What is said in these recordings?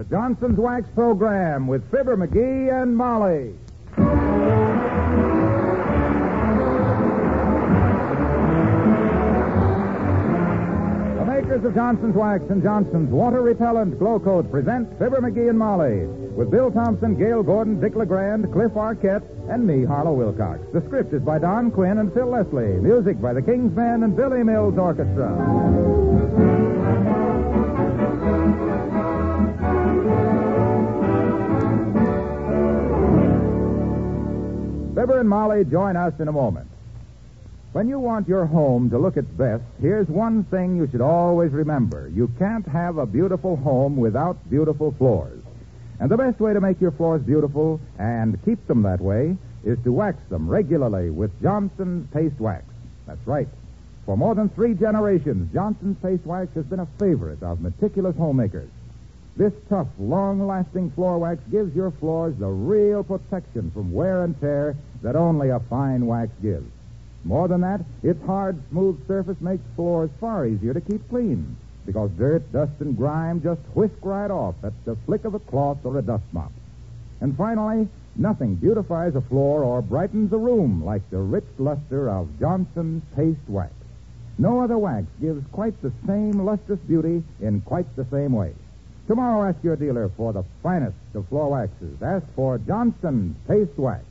the Johnson's Wax program with Fibber McGee and Molly. The makers of Johnson's Wax and Johnson's Water Repellent Glow Coat present Fibber McGee and Molly with Bill Thompson, Gale Gordon, Dick LeGrand, Cliff Arquette, and me, Harlow Wilcox. The script is by Don Quinn and Phil Leslie. Music by the King's Men and Billy Mills Orchestra. Fibber and Molly join us in a moment. When you want your home to look its best, here's one thing you should always remember. You can't have a beautiful home without beautiful floors. And the best way to make your floors beautiful and keep them that way is to wax them regularly with Johnson's Paste Wax. That's right. For more than three generations, Johnson's Paste Wax has been a favorite of meticulous homemakers. This tough, long-lasting floor wax gives your floors the real protection from wear and tear that only a fine wax gives. More than that, its hard, smooth surface makes floors far easier to keep clean because dirt, dust, and grime just whisk right off at the flick of a cloth or a dust mop. And finally, nothing beautifies a floor or brightens a room like the rich luster of Johnson's Paste Wax. No other wax gives quite the same lustrous beauty in quite the same way. Tomorrow, ask your dealer for the finest of floor waxes. Ask for Johnson's Paste Wax.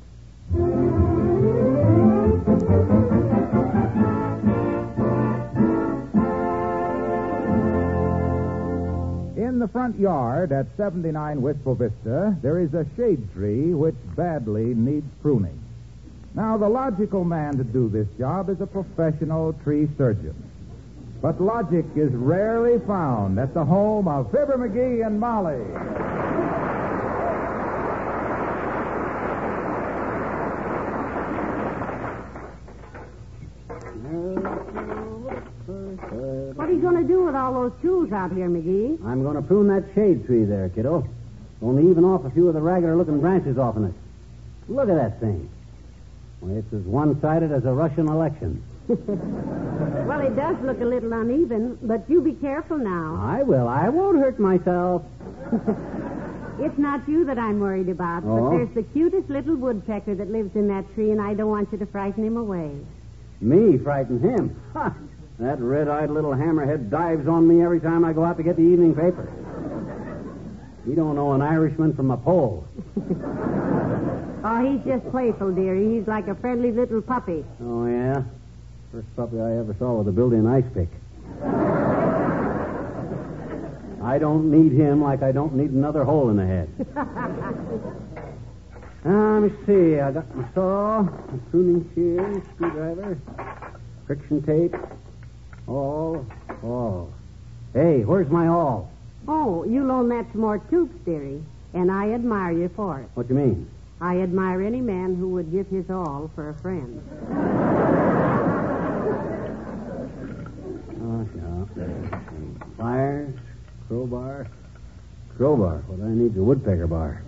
In the front yard at 79 Wistful Vista, there is a shade tree which badly needs pruning. Now, the logical man to do this job is a professional tree surgeon. But logic is rarely found at the home of Fibber McGee and Molly. What are you going to do with all those tools out here, McGee? I'm going to prune that shade tree there, kiddo. Only even off a few of the raggeder looking branches off in it. Look at that thing. Well, it's as one sided as a Russian election. Well, it does look a little uneven, but you be careful now. I will. I won't hurt myself. It's not you that I'm worried about, Oh? but there's the cutest little woodpecker that lives in that tree, and I don't want you to frighten him away. Me frighten him. Ha! That red eyed little hammerhead dives on me every time I go out to get the evening paper. He don't know an Irishman from a Pole. Oh, he's just playful, dearie. He's like a friendly little puppy. Oh, yeah? First puppy I ever saw with a built in ice pick. I don't need him like I don't need another hole in the head. Now, ah, let me see. I got my saw, a pruning shears, screwdriver, friction tape, awl, awl. Hey, where's my awl? Oh, you loan that to Mort Toops, dearie, and I admire you for it. What do you mean? I admire any man who would give his all for a friend. Oh, yeah. Pliers, crowbar. Crowbar. What I need is a woodpecker bar.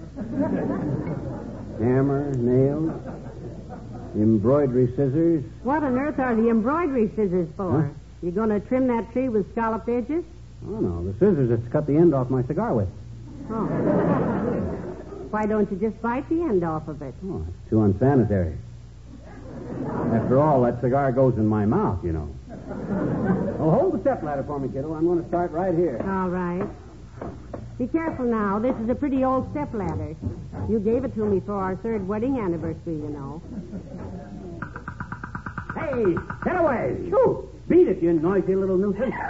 Hammer, nails, embroidery scissors. What on earth are the embroidery scissors for? Huh? You going to trim that tree with scalloped edges? Oh, no, the scissors that's cut the end off my cigar with. Oh. Why don't you just bite the end off of it? Oh, it's too unsanitary. After all, that cigar goes in my mouth, you know. Well, hold the step ladder for me, kiddo. I'm going to start right here. All right. Be careful now. This is a pretty old step ladder. You gave it to me for our third wedding anniversary, you know. Hey, get away! Shoo! Beat it, you noisy little nuisance. Get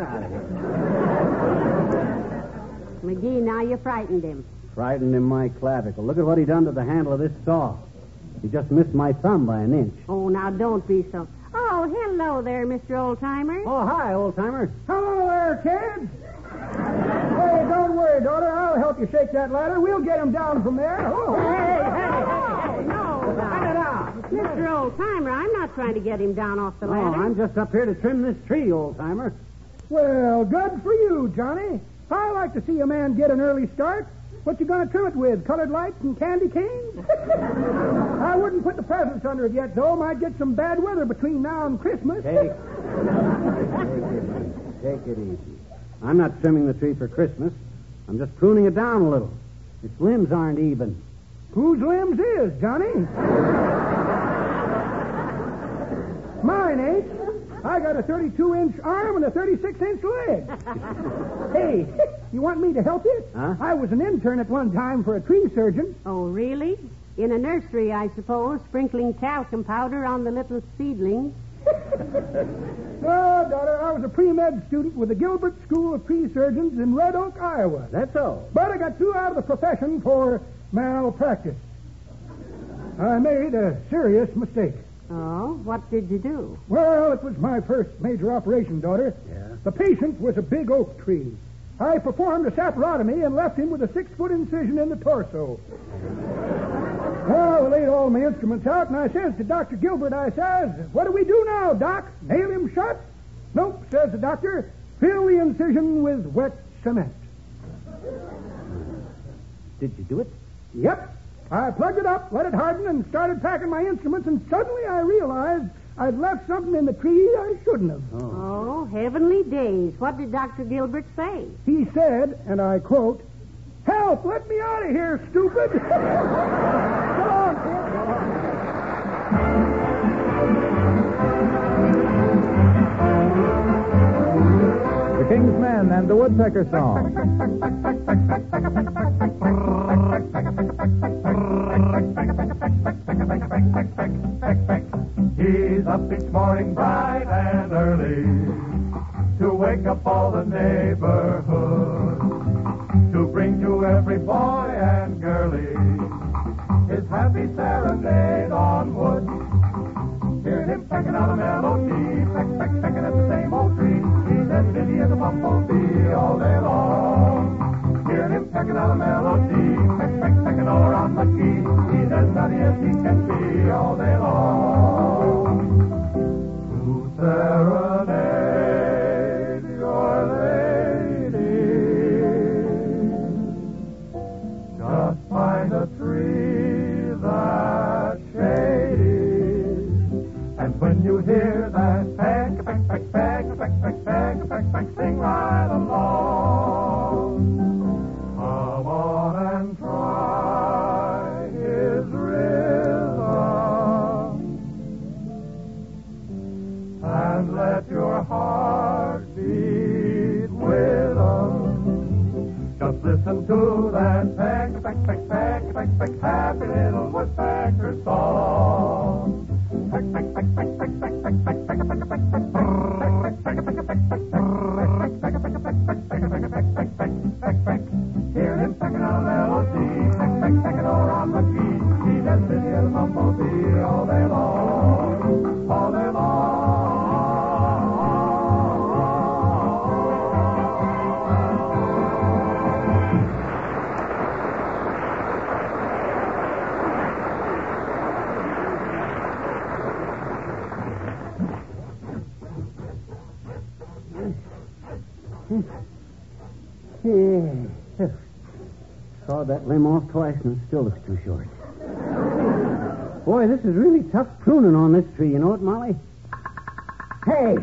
out of here. McGee, now you frightened him. Frightened him my clavicle. Look at what he done to the handle of this saw. He just missed my thumb by an inch. Oh, now don't be so. Oh, hello there, Mr. Oldtimer. Oh, hi, old timer. Hello there, kids. Hey, don't worry, daughter. I'll help you shake that ladder. We'll get him down from there. Oh, Hey, hey, oh, no. Cut it out. Mr. Oldtimer, I'm not trying to get him down off the Oh, ladder. I'm just up here to trim this tree, old timer. Well, good for you, Johnny. I like to see a man get an early start. What you gonna trim it with? Colored lights and candy canes? I wouldn't put the presents under it yet, though. Might get some bad weather between now and Christmas. Take, take it easy. Take it easy. I'm not trimming the tree for Christmas. I'm just pruning it down a little. Its limbs aren't even. Whose limbs is, Johnny? Mine ain't. I got a 32 inch arm and a 36 inch leg. hey, you want me to help you? Huh? I was an intern at one time for a tree surgeon. Oh, really? In a nursery, I suppose, sprinkling talcum powder on the little seedlings. No, oh, daughter, I was a pre-med student with the Gilbert School of Tree Surgeons in Red Oak, Iowa. That's all. But I got threw out of the profession for malpractice. I made a serious mistake. Oh, what did you do? Well, it was my first major operation, daughter. Yeah. The patient was a big oak tree. I performed a saporotomy and left him with a six-foot incision in the torso. Well, I laid all my instruments out, and I says to Dr. Gilbert, I says, what do we do now, Doc? Nail him shut? Nope, says the doctor. Fill the incision with wet cement. Did you do it? Yep. I plugged it up, let it harden, and started packing my instruments, and suddenly I realized I'd left something in the tree I shouldn't have. Oh, oh heavenly days. What did Dr. Gilbert say? He said, and I quote, Help! Let me out of here, stupid! Come on, kid. The King's Men and the Woodpecker Song. He's up each morning bright and early to wake up all the neighborhood, to bring to every boy and girlie his happy serenade on wood. Hear him pecking out a melody, peck, peck, pecking at the same old tree. He's as busy as a bumblebee all day long. Hear him pecking out a melody, around the key. He's as nutty as he can be all day long. Serenade Yeah. Sawed that limb off twice and it still looks too short. Boy, this is really tough pruning on this tree. You know it, Molly? Hey,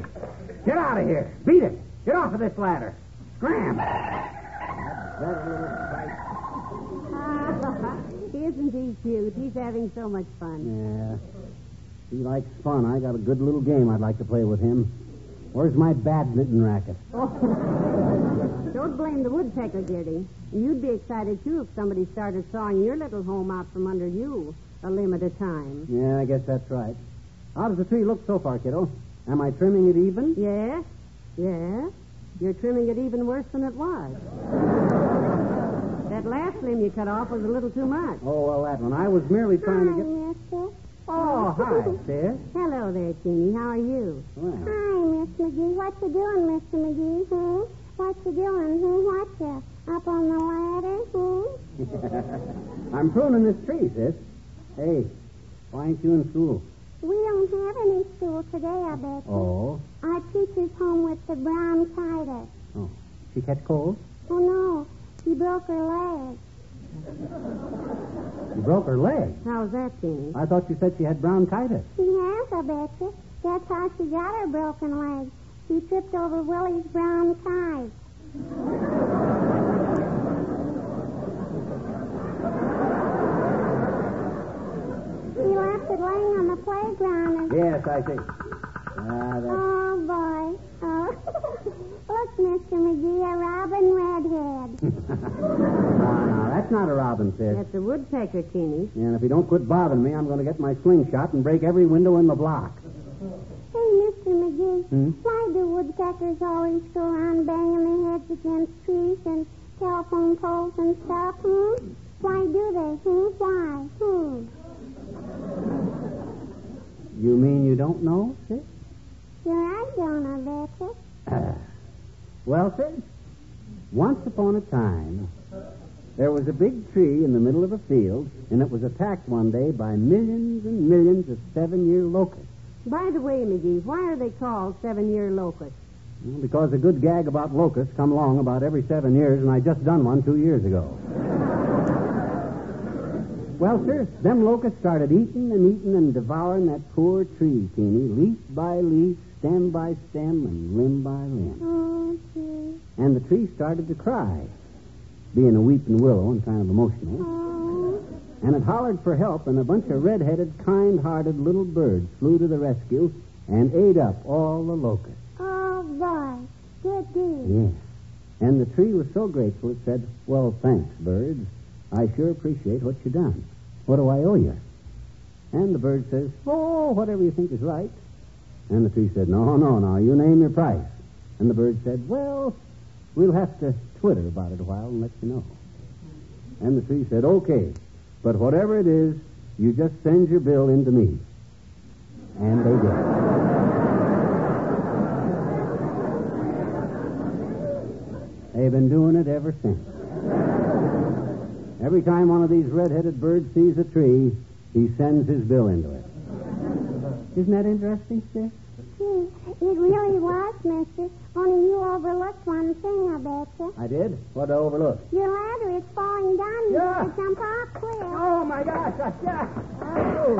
get out of here. Beat it. Get off of this ladder. Scram. Isn't he cute? He's having so much fun. Yeah. He likes fun. I got a good little game I'd like to play with him. Where's my badminton racket? Don't blame the woodpecker, Gertie. You'd be excited, too, if somebody started sawing your little home out from under you a limb at a time. Yeah, I guess that's right. How does the tree look so far, kiddo? Am I trimming it even? Yes? Yes? You're trimming it even worse than it was. that last limb you cut off was a little too much. Oh, well, that one. I was merely trying to get. mister. Oh, hi, sis. Hello there, Teeny. How are you? Well, Hi, Miss McGee. What you doing, Mr. McGee? Hmm? What you doing? Hmm? What you? Up on the ladder? Hmm? I'm pruning this tree, sis. Hey, why ain't you in school? We don't have any school today, I bet you. Oh. Our teacher's home with the bronchitis. Oh. She catch cold? Oh, no. She broke her leg. She broke her leg. How's that, Teeny? I thought you said she had bronchitis. She has, I bet you. That's how she got her broken leg. She tripped over Willie's brown tie. He left it laying on the playground. And... Yes, I see. Ah, that's... Oh, boy. Oh. Look, Mr. McGee, a robin redhead. That's not a robin, sis. That's a woodpecker, Teeny. And if you don't quit bothering me, I'm going to get my slingshot and break every window in the block. Hey, Mr. McGee, Hmm? why do woodpeckers always go around banging their heads against trees and telephone poles and stuff, hmm? Why do they, hmm? Why? Hmm. You mean you don't know, sis? Sure, I don't, I betcha. Well, sis, once upon a time, there was a big tree in the middle of a field, and it was attacked one day by millions and millions of seven-year locusts. By the way, McGee, why are they called seven-year locusts? Well, Because a good gag about locusts come along about every seven years, and I just done one two years ago. well, sir, them locusts started eating and eating and devouring that poor tree, Teeny, leaf by leaf, stem by stem, and limb by limb. Oh, gee. And the tree started to cry, being a weeping willow and kind of emotional. Oh. And it hollered for help, and a bunch of red-headed, kind-hearted little birds flew to the rescue and ate up all the locusts. All right. Good deed. Yeah. And the tree was so grateful it said, Well, thanks, birds. I sure appreciate what you done. What do I owe you? And the bird says, Oh, whatever you think is right. And the tree said, No, no, no, you name your price. And the bird said, Well, we'll have to twitter about it a while and let you know. And the tree said, Okay, but whatever it is, you just send your bill in to me. And they did. They've been doing it ever since. Every time one of these red-headed birds sees a tree, he sends his bill into it. Isn't that interesting, sis? It really was, mister. Only you overlooked one thing, I betcha. I did? What did I overlook? Your ladder is falling down. You Yeah. have to jump off quick. Oh, my gosh. Yeah. Oh.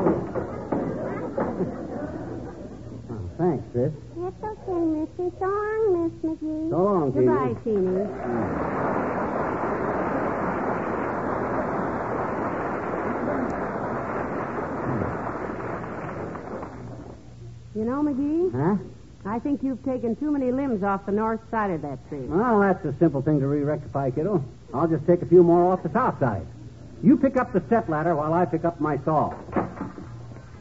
oh, thanks, sis. It's okay, mister. So long, Miss McGee. So long, Teeny. Goodbye, Teeny. You know, McGee, Huh? I think you've taken too many limbs off the north side of that tree. Well, that's a simple thing to re-rectify, kiddo. I'll just take a few more off the south side. You pick up the step ladder while I pick up my saw.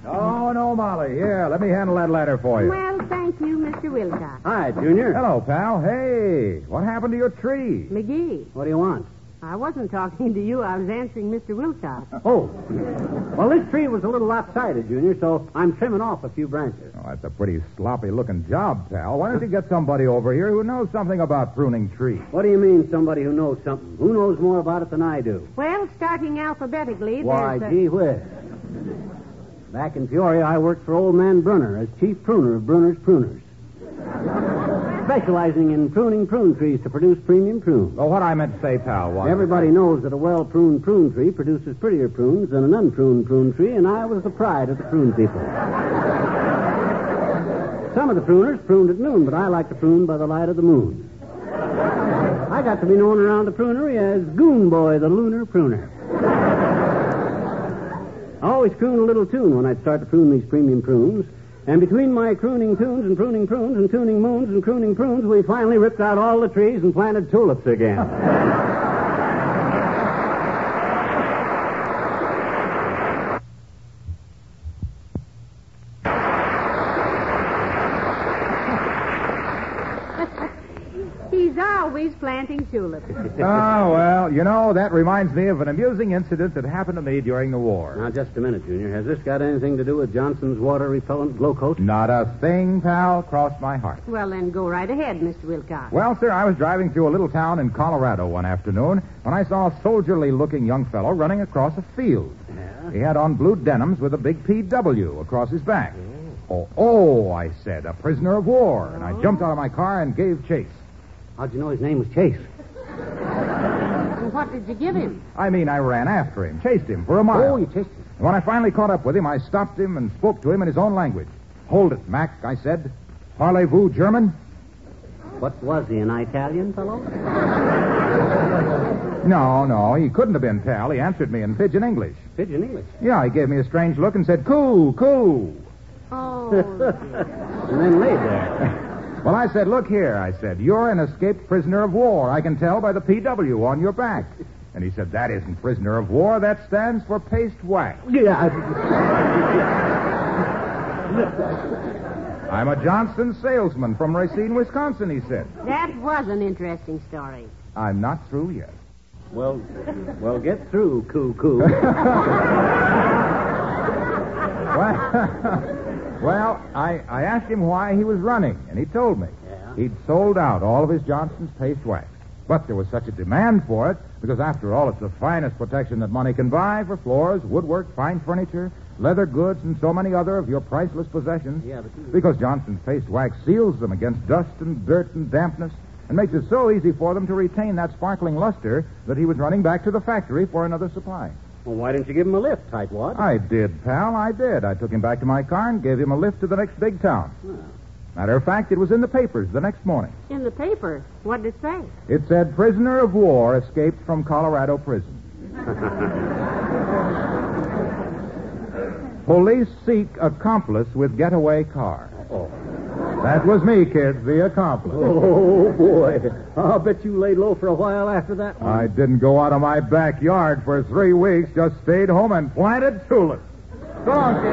Oh, no, Molly. Here, let me handle that ladder for you. Well, thank you, Mr. Wilcox. Hi, Junior. Hello, pal. Hey, what happened to your tree? McGee, What do you want? I wasn't talking to you. I was answering Mr. Wilcox. Oh. Well, this tree was a little lopsided, Junior, so I'm trimming off a few branches. Oh, that's a pretty sloppy looking job, pal. Why don't you get somebody over here who knows something about pruning trees? What do you mean, somebody who knows something? Who knows more about it than I do? Well, starting alphabetically, Why, there's a... gee whiz. Back in Peoria, I worked for old man Brunner as chief pruner of Brunner's Pruners. Specializing in pruning prune trees to produce premium prunes. Well, what I meant to say, pal, was. Everybody knows that a well pruned prune tree produces prettier prunes than an unpruned prune tree, and I was the pride of the prune people. Some of the pruners pruned at noon, but I like to prune by the light of the moon. I got to be known around the prunery as Goon Boy, the lunar pruner. I always croon a little tune when I'd start to prune these premium prunes. And between my crooning tunes and pruning prunes and tuning moons and crooning prunes, we finally ripped out all the trees and planted tulips again. He's always planting tulips. Oh, ah, well, you know, that reminds me of an amusing incident that happened to me during the war. Now, just a minute, Junior. Has this got anything to do with Johnson's water repellent glow coat? Not a thing, pal, crossed my heart. Well, then go right ahead, Mr. Wilcox. Well, sir, I was driving through a little town in Colorado one afternoon when I saw a soldierly looking young fellow running across a field. Yeah? He had on blue denims with a big PW across his back. Oh. oh, oh, I said, a prisoner of war. And I oh. jumped out of my car and gave chase. How'd you know his name was Chase? And what did you give him? I mean, I ran after him, chased him for a mile. Oh, you chased him. And when I finally caught up with him, I stopped him and spoke to him in his own language. Hold it, Mac, I said. Parlez-vous German? What was he, an Italian fellow? No, no, he couldn't have been Tal. He answered me in pidgin English. Pigeon English. Yeah, he gave me a strange look and said, coo, coo. Oh, And then laid there. Well, I said, look here, I said, you're an escaped prisoner of war. I can tell by the PW on your back. And he said, that isn't prisoner of war. That stands for paste wax. Yeah. I'm a Johnson salesman from Racine, Wisconsin, he said. that was an interesting story. I'm not through yet. Well, well, get through, coo coo. Well, well I, I asked him why he was running, and he told me. Yeah? He'd sold out all of his Johnson's paste wax. But there was such a demand for it, because after all, it's the finest protection that money can buy for floors, woodwork, fine furniture, leather goods, and so many other of your priceless possessions. Yeah, but Because Johnson's paste wax seals them against dust and dirt and dampness, and makes it so easy for them to retain that sparkling luster that he was running back to the factory for another supply. Well, why didn't you give him a lift, tightwad? I did, pal. I did. I took him back to my car and gave him a lift to the next big town. Matter of fact, it was in the papers the next morning. In the paper, what did it say? It said, prisoner of war escaped from Colorado prison. Police seek accomplice with getaway car. Oh. That was me, kids, the accomplice. Oh, boy. I'll bet you laid low for a while after that one. I didn't go out of my backyard for three weeks, just stayed home and planted tulips. So on, kid.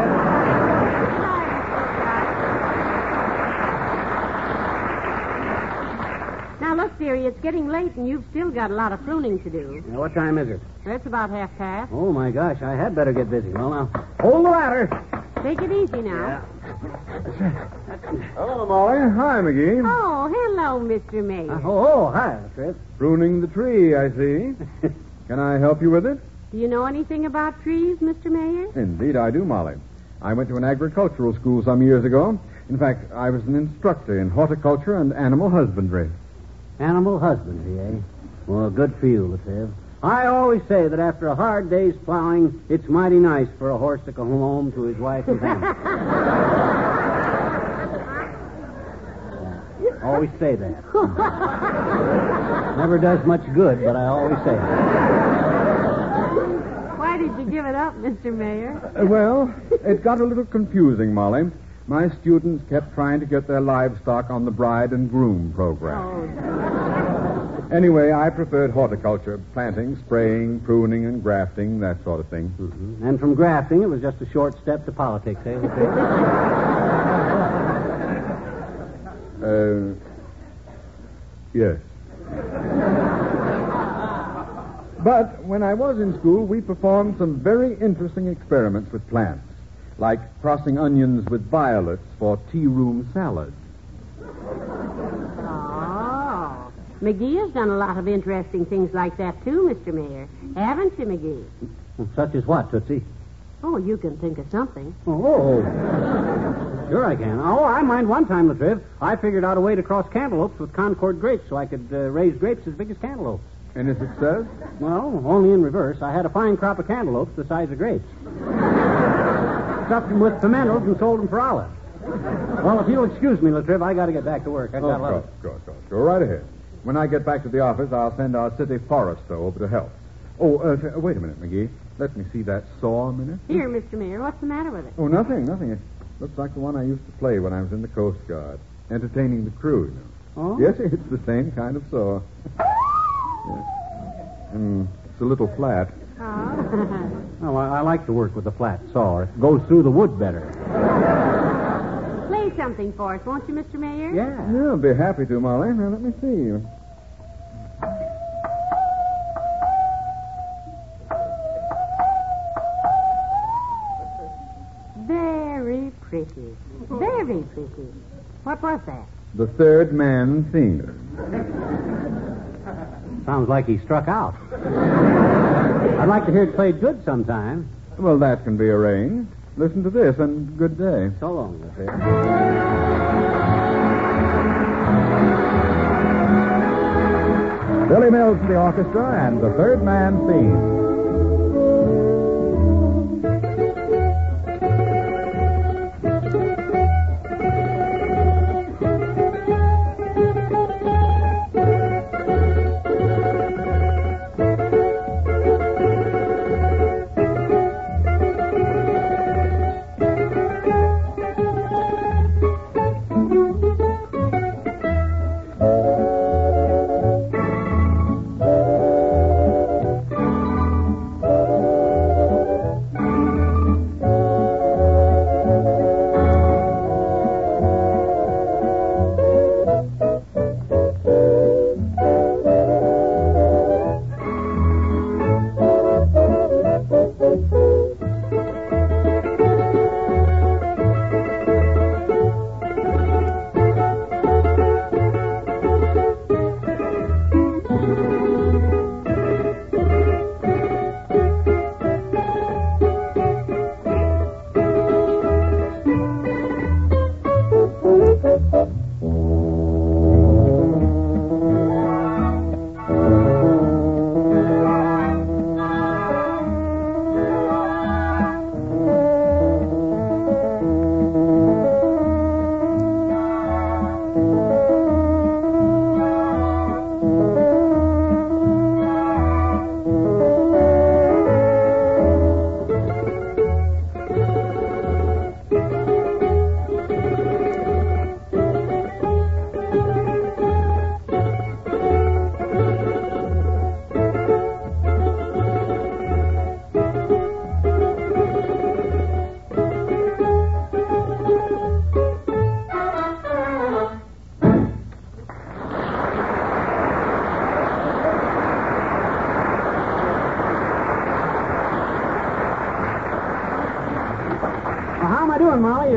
Now, look, dearie, it's getting late and you've still got a lot of pruning to do. Now, what time is it? It's about half past. Oh, my gosh, I had better get busy. Well, now, hold the ladder. Take it easy now. Hello, Molly. Hi, McGee. Oh, hello, Mr. Mayor. Uh, oh, oh, hi, Fred. Pruning the tree, I see. Can I help you with it? Do you know anything about trees, Mr. Mayor? Indeed, I do, Molly. I went to an agricultural school some years ago. In fact, I was an instructor in horticulture and animal husbandry. Animal husbandry, eh? Well, good for you, La Trivia. I always say that after a hard day's plowing, it's mighty nice for a horse to come home to his wife and family. Yeah, always say that. Never does much good, but I always say it. Why did you give it up, Mr. Mayor? Uh, well, it got a little confusing, Molly. My students kept trying to get their livestock on the bride and groom program. Oh, Anyway, I preferred horticulture, planting, spraying, pruning, and grafting, that sort of thing. And from grafting, it was just a short step to politics, eh, Uh, yes. but when I was in school, we performed some very interesting experiments with plants, like crossing onions with violets for tea room salads. oh. McGee has done a lot of interesting things like that, too, Mr. Mayor. Haven't you, McGee? Such as what, Tootsie? Oh, you can think of something. Oh. Sure I can. Oh, I mind one time, La Trivia. I figured out a way to cross cantaloupes with Concord grapes so I could uh, raise grapes as big as cantaloupes. Any success? Well, only in reverse. I had a fine crop of cantaloupes the size of grapes. Stuffed them with pimentals and sold them for olives. Well, if you'll excuse me, La Trivia, I got to get back to work. I got a lot Oh, of... go, go, go. Go right ahead. When I get back to the office, I'll send our city forester over to help. Oh, uh, wait a minute, McGee. Let me see that saw a minute. Here, Mr. Mayor, what's the matter with it? Oh, nothing, nothing. It looks like the one I used to play when I was in the Coast Guard, entertaining the crew, you know. Oh? Yes, it's the same kind of saw. Yes. Mm, it's a little flat. Oh. Oh, I, I like to work with a flat saw. It goes through the wood better. Play something for us, won't you, Mr. Mayor? Yeah. Yeah, I'll be happy to, Molly. Now, let me see. Very pretty. Very pretty. What was that? The third man theme. Sounds like he struck out. I'd like to hear it played good sometime. Well, that can be arranged. Listen to this, and good day. So long, La Trivia. Billy Mills to the orchestra and the third man theme.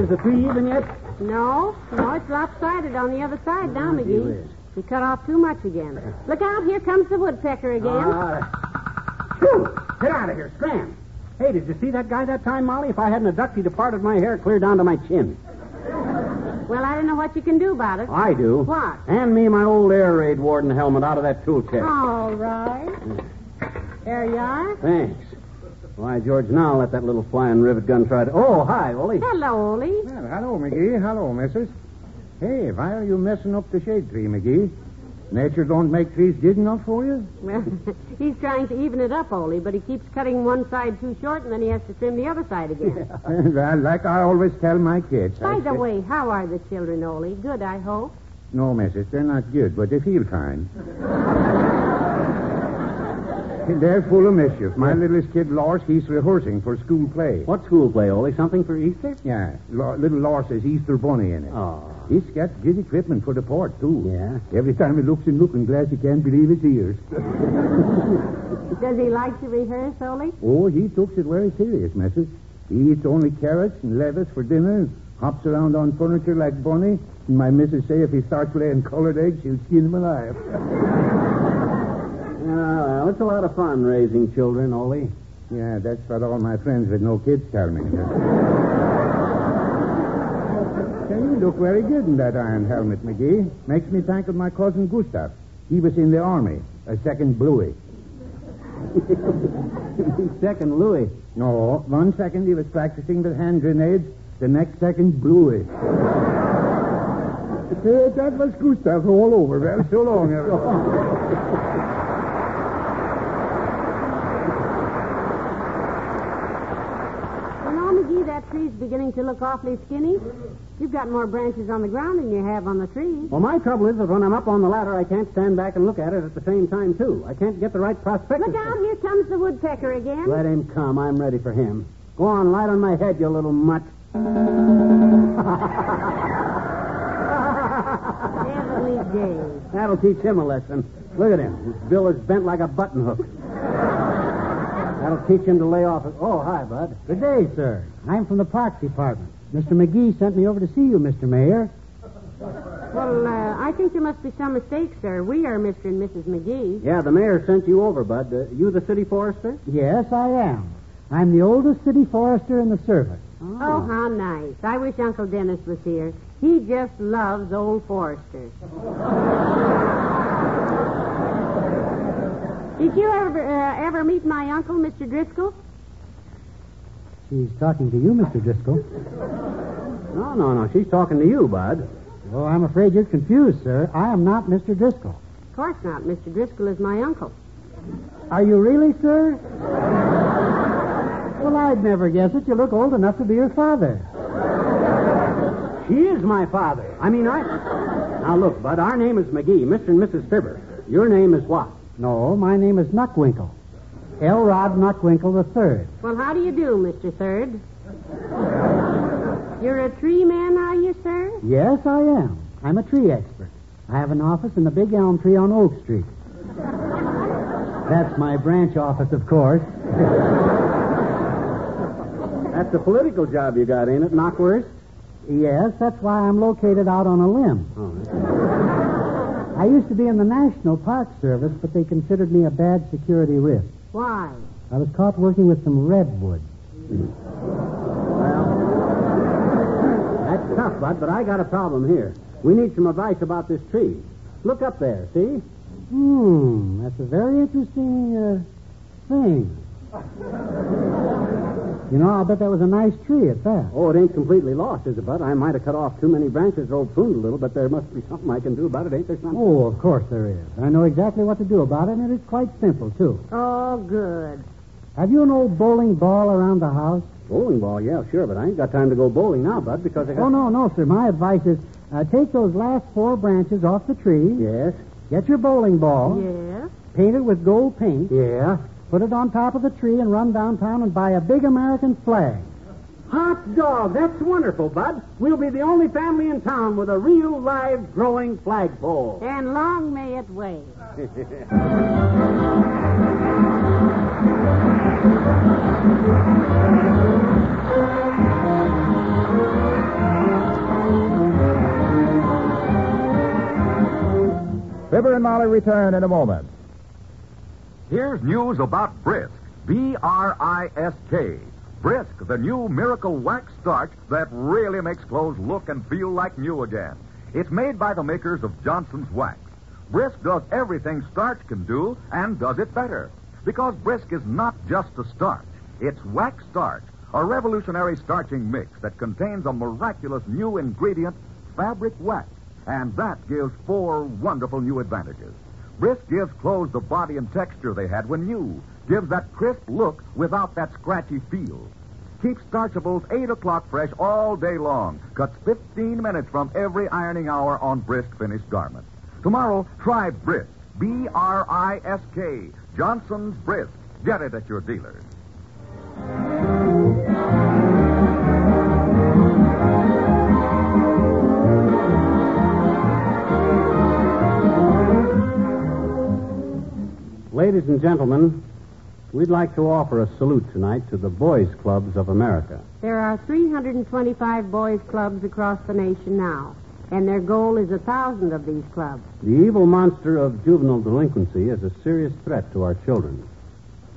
The tree even yet? No, no, it's lopsided on the other side now, Oh, gee McGee. whiz. Cut off too much again. Look out, here comes the woodpecker again. Phew! Get out of here, scram. Hey, did you see that guy that time, Molly? If I hadn't a ducked, he'd have parted my hair clear down to my chin. well, I don't know what you can do about it. I do. What? Hand me my old air raid warden helmet out of that tool chest. All right. There you are. Thanks. Why, George, now let that little flying rivet gun try to. Oh, hi, Ollie. Hello, Ole. Well, hello, McGee. Hello, missus. Hey, why are you messing up the shade tree, McGee? Nature don't make trees big enough for you? Well, he's trying to even it up, Ole, but he keeps cutting one side too short, and then he has to trim the other side again. well, like I always tell my kids. I By the say- way, how are the children, Ole? Good, I hope. No, missus, they're not good, but they feel fine. they're full of mischief. My littlest kid, Lars, he's rehearsing for school play. What school play, Ollie? Something for Easter? Yeah, Lo- little Lars has Easter Bunny in it. Oh. He's got good equipment for the part, too. Yeah? Every time he looks in looking glass, he can't believe his ears. Does he like to rehearse, Ole? Oh, he takes it very serious, missus. He eats only carrots and lettuce for dinner, hops around on furniture like Bunny, and my missus say if he starts laying colored eggs, she'll skin him alive. Yeah, well, it's a lot of fun raising children, Ollie. yeah, that's what all my friends with no kids tell me. You look very good in that iron helmet, McGee. Makes me think of my cousin Gustav. He was in the army, a second bluey. Second Louis. No, one second he was practicing with hand grenades, the next second bluey. Uh, that was Gustav all over. Well, so long. You know, McGee, that tree's beginning to look awfully skinny. You've got more branches on the ground than you have on the tree. Well, my trouble is that when I'm up on the ladder, I can't stand back and look at it at the same time, too. I can't get the right perspective. Look out, here comes the woodpecker again. Let him come. I'm ready for him. Go on, light on my head, you little mutt. Heavenly days. That'll teach him a lesson. Look at him. His bill is bent like a button hook. That'll teach him to lay off. Oh, hi, Bud. Good day, sir. I'm from the Parks Department. Mr. McGee sent me over to see you, Mr. Mayor. Well, uh, I think there must be some mistake, sir. We are Mr. and Mrs. McGee. Yeah, the mayor sent you over, Bud. Uh, you the city forester? Yes, I am. I'm the oldest city forester in the service. Oh, how nice. I wish Uncle Dennis was here. He just loves old Foresters. Did you ever uh, ever meet my uncle, Mr. Driscoll? She's talking to you, Mr. Driscoll. No, no, no. She's talking to you, Bud. Oh, I'm afraid you're confused, sir. I am not Mr. Driscoll. Of course not. Mr. Driscoll is my uncle. Are you really, sir? Well, I'd never guess it. You look old enough to be her father. She is my father. I mean, I. Now, look, Bud, our name is McGee, Mr. and Mrs. Fibber. Your name is what? No, my name is Nuckwinkle. Elrod Nuckwinkle III. Well, how do you do, Mr. Third? You're a tree man, are you, sir? Yes, I am. I'm a tree expert. I have an office in the big elm tree on Oak Street. That's my branch office, of course. That's a political job you got, ain't it, Knockwurst? Yes, that's why I'm located out on a limb. Oh, I used to be in the National Park Service, but they considered me a bad security risk. Why? I was caught working with some redwood. Well that's tough, Bud, but I got a problem here. We need some advice about this tree. Look up there, see? Hmm, that's a very interesting uh, thing. You know, I'll bet that was a nice tree at that. Oh, it ain't completely lost, is it, Bud? I might have cut off too many branches or pruned a little, but there must be something I can do about it, ain't there, son? Oh, of course there is. I know exactly what to do about it, and it's quite simple, too. Oh, good. Have you an old bowling ball around the house? Bowling ball, yeah, sure, but I ain't got time to go bowling now, Bud, because I got... Oh, no, no, sir. My advice is uh, take those last four branches off the tree, Yes, get your bowling ball, Yes. paint it with gold paint, yeah. Put it on top of the tree, and run downtown and buy a big American flag. Hot dog, that's wonderful, Bud. We'll be the only family in town with a real, live, growing flagpole. And long may it wave. Fibber and Molly return in a moment. Here's news about Brisk. B R I S K. Brisk, the new miracle wax starch that really makes clothes look and feel like new again. It's made by the makers of Johnson's Wax. Brisk does everything starch can do and does it better. Because Brisk is not just a starch, it's wax starch, a revolutionary starching mix that contains a miraculous new ingredient, fabric wax. And that gives four wonderful new advantages. Brisk gives clothes the body and texture they had when new, gives that crisp look without that scratchy feel. Keeps starchables 8 o'clock fresh all day long. Cuts 15 minutes from every ironing hour on Brisk finished garments. Tomorrow, try Brisk. B R I S K. Johnson's Brisk. Get it at your dealer. Ladies and gentlemen, we'd like to offer a salute tonight to the Boys Clubs of America. There are 325 boys' clubs across the nation now, and their goal is a thousand of these clubs. The evil monster of juvenile delinquency is a serious threat to our children.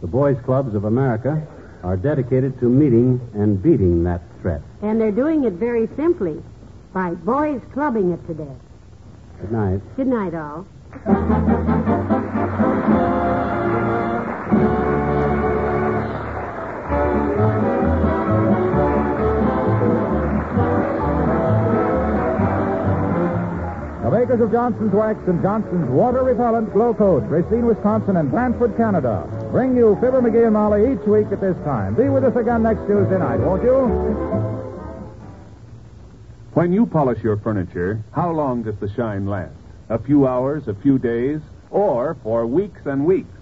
The Boys Clubs of America are dedicated to meeting and beating that threat. And they're doing it very simply by boys clubbing it to death. Good night. Good night, all. Makers of Johnson's Wax and Johnson's Water Repellent Glow Coat, Racine, Wisconsin, and Brantford, Canada, bring you Fibber McGee and Molly each week at this time. Be with us again next Tuesday night, won't you? When you polish your furniture, how long does the shine last? A few hours, a few days, or for weeks and weeks?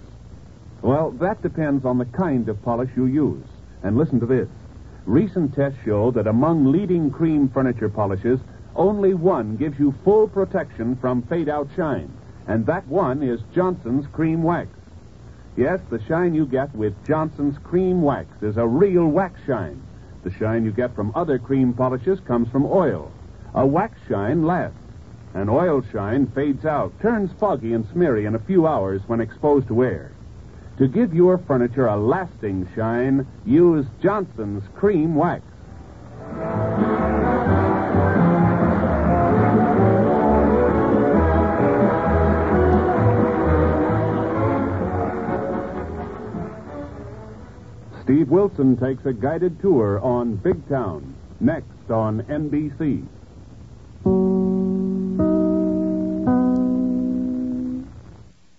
Well, that depends on the kind of polish you use. And listen to this. Recent tests show that among leading cream furniture polishes, only one gives you full protection from fade out shine. And that one is Johnson's Cream Wax. Yes, the shine you get with Johnson's Cream Wax is a real wax shine. The shine you get from other cream polishes comes from oil. A wax shine lasts. An oil shine fades out, turns foggy and smeary in a few hours when exposed to air. To give your furniture a lasting shine, use Johnson's Cream Wax. Steve Wilson takes a guided tour on Big Town, next on NBC.